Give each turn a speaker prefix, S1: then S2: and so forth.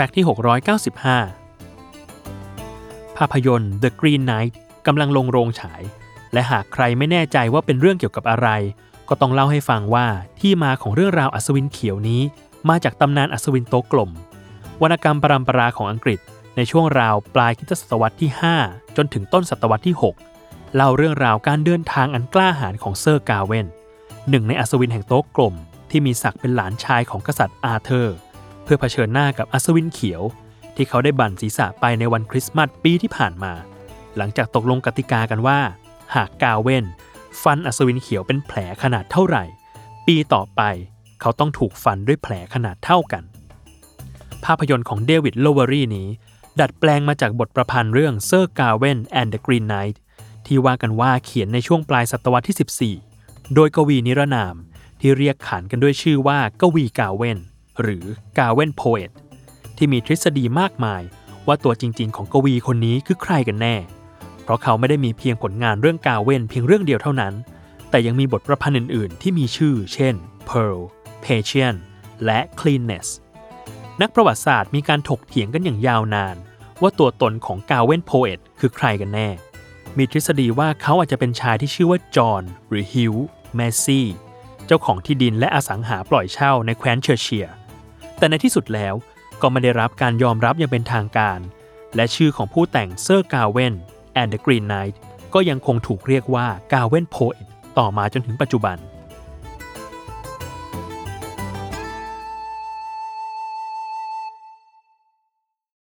S1: Fact ที่ 695 ภาพยนตร์ The Green Knight กำลังลงโรงฉาย และหากใครไม่แน่ใจว่าเป็นเรื่องเกี่ยวกับอะไร ก็ต้องเล่าให้ฟังว่าที่มาของเรื่องราวอัศวินเขียวนี้ มาจากตำนานอัศวินโต๊ะกลม วรรณกรรมปรำปราของอังกฤษ ในช่วงราวปลายคริสต์ศตวรรษที่ 5 จนถึงต้นศตวรรษที่ 6 เล่าเรื่องราวการเดินทางอันกล้าหาญของเซอร์กาเวนหนึ่งในอัศวินแห่งโต๊ะกลม ที่มีศักดิ์เป็นหลานชายของกษัตริย์อาเธอร์ เพื่อเผชิญหน้ากับอัศวินเขียว ที่เขาได้บั่นศีรษะไปในวันคริสต์มาสปีที่ผ่านมา หลังจากตกลงกติกากันว่า หากกาเวนฟันอัศวินเขียวเป็นแผลขนาดเท่าไหร่ ปีต่อไปเขาต้องถูกฟันด้วยแผลขนาดเท่ากัน ภาพยนตร์ของเดวิดโลเวอรี่นี้ ดัดแปลงมาจากบทประพันธ์เรื่อง Sir Gawain and the Green Knight ที่ว่ากันว่าเขียนในช่วงปลายศตวรรษที่ 14 โดยกวีนิรนามที่เรียกขานกันด้วยชื่อว่ากวีกาเวน หรือกาเวนโพเอตที่มีทฤษฎีมากมายว่าตัวจริง ๆ ของกวีคนนี้คือใครกันแน่ เพราะเขาไม่ได้มีเพียงผลงานเรื่องกาเวนเพียงเรื่องเดียวเท่านั้น แต่ยังมีบทประพันธ์อื่น ๆ ที่มีชื่อ เช่น Pearl, Patience และ Cleanness นักประวัติศาสตร์มีการถกเถียงกันอย่างยาวนาน ว่าตัวตนของกาเวนโพเอตคือใครกันแน่ มีทฤษฎีว่าเขาอาจจะเป็นชายที่ชื่อว่าจอห์นหรือฮิวแมสซี่ เจ้าของที่ดินและอสังหาปล่อยเช่าในแคว้นเชอร์เชียร์ แต่ในที่สุดแล้วก็ไม่ได้รับการยอมรับอย่างเป็นทางการ และชื่อของผู้แต่ง Sir Gawain and the Green Knight ก็ยังคงถูกเรียกว่า Gawain Poet ต่อมาจนถึงปัจจุบัน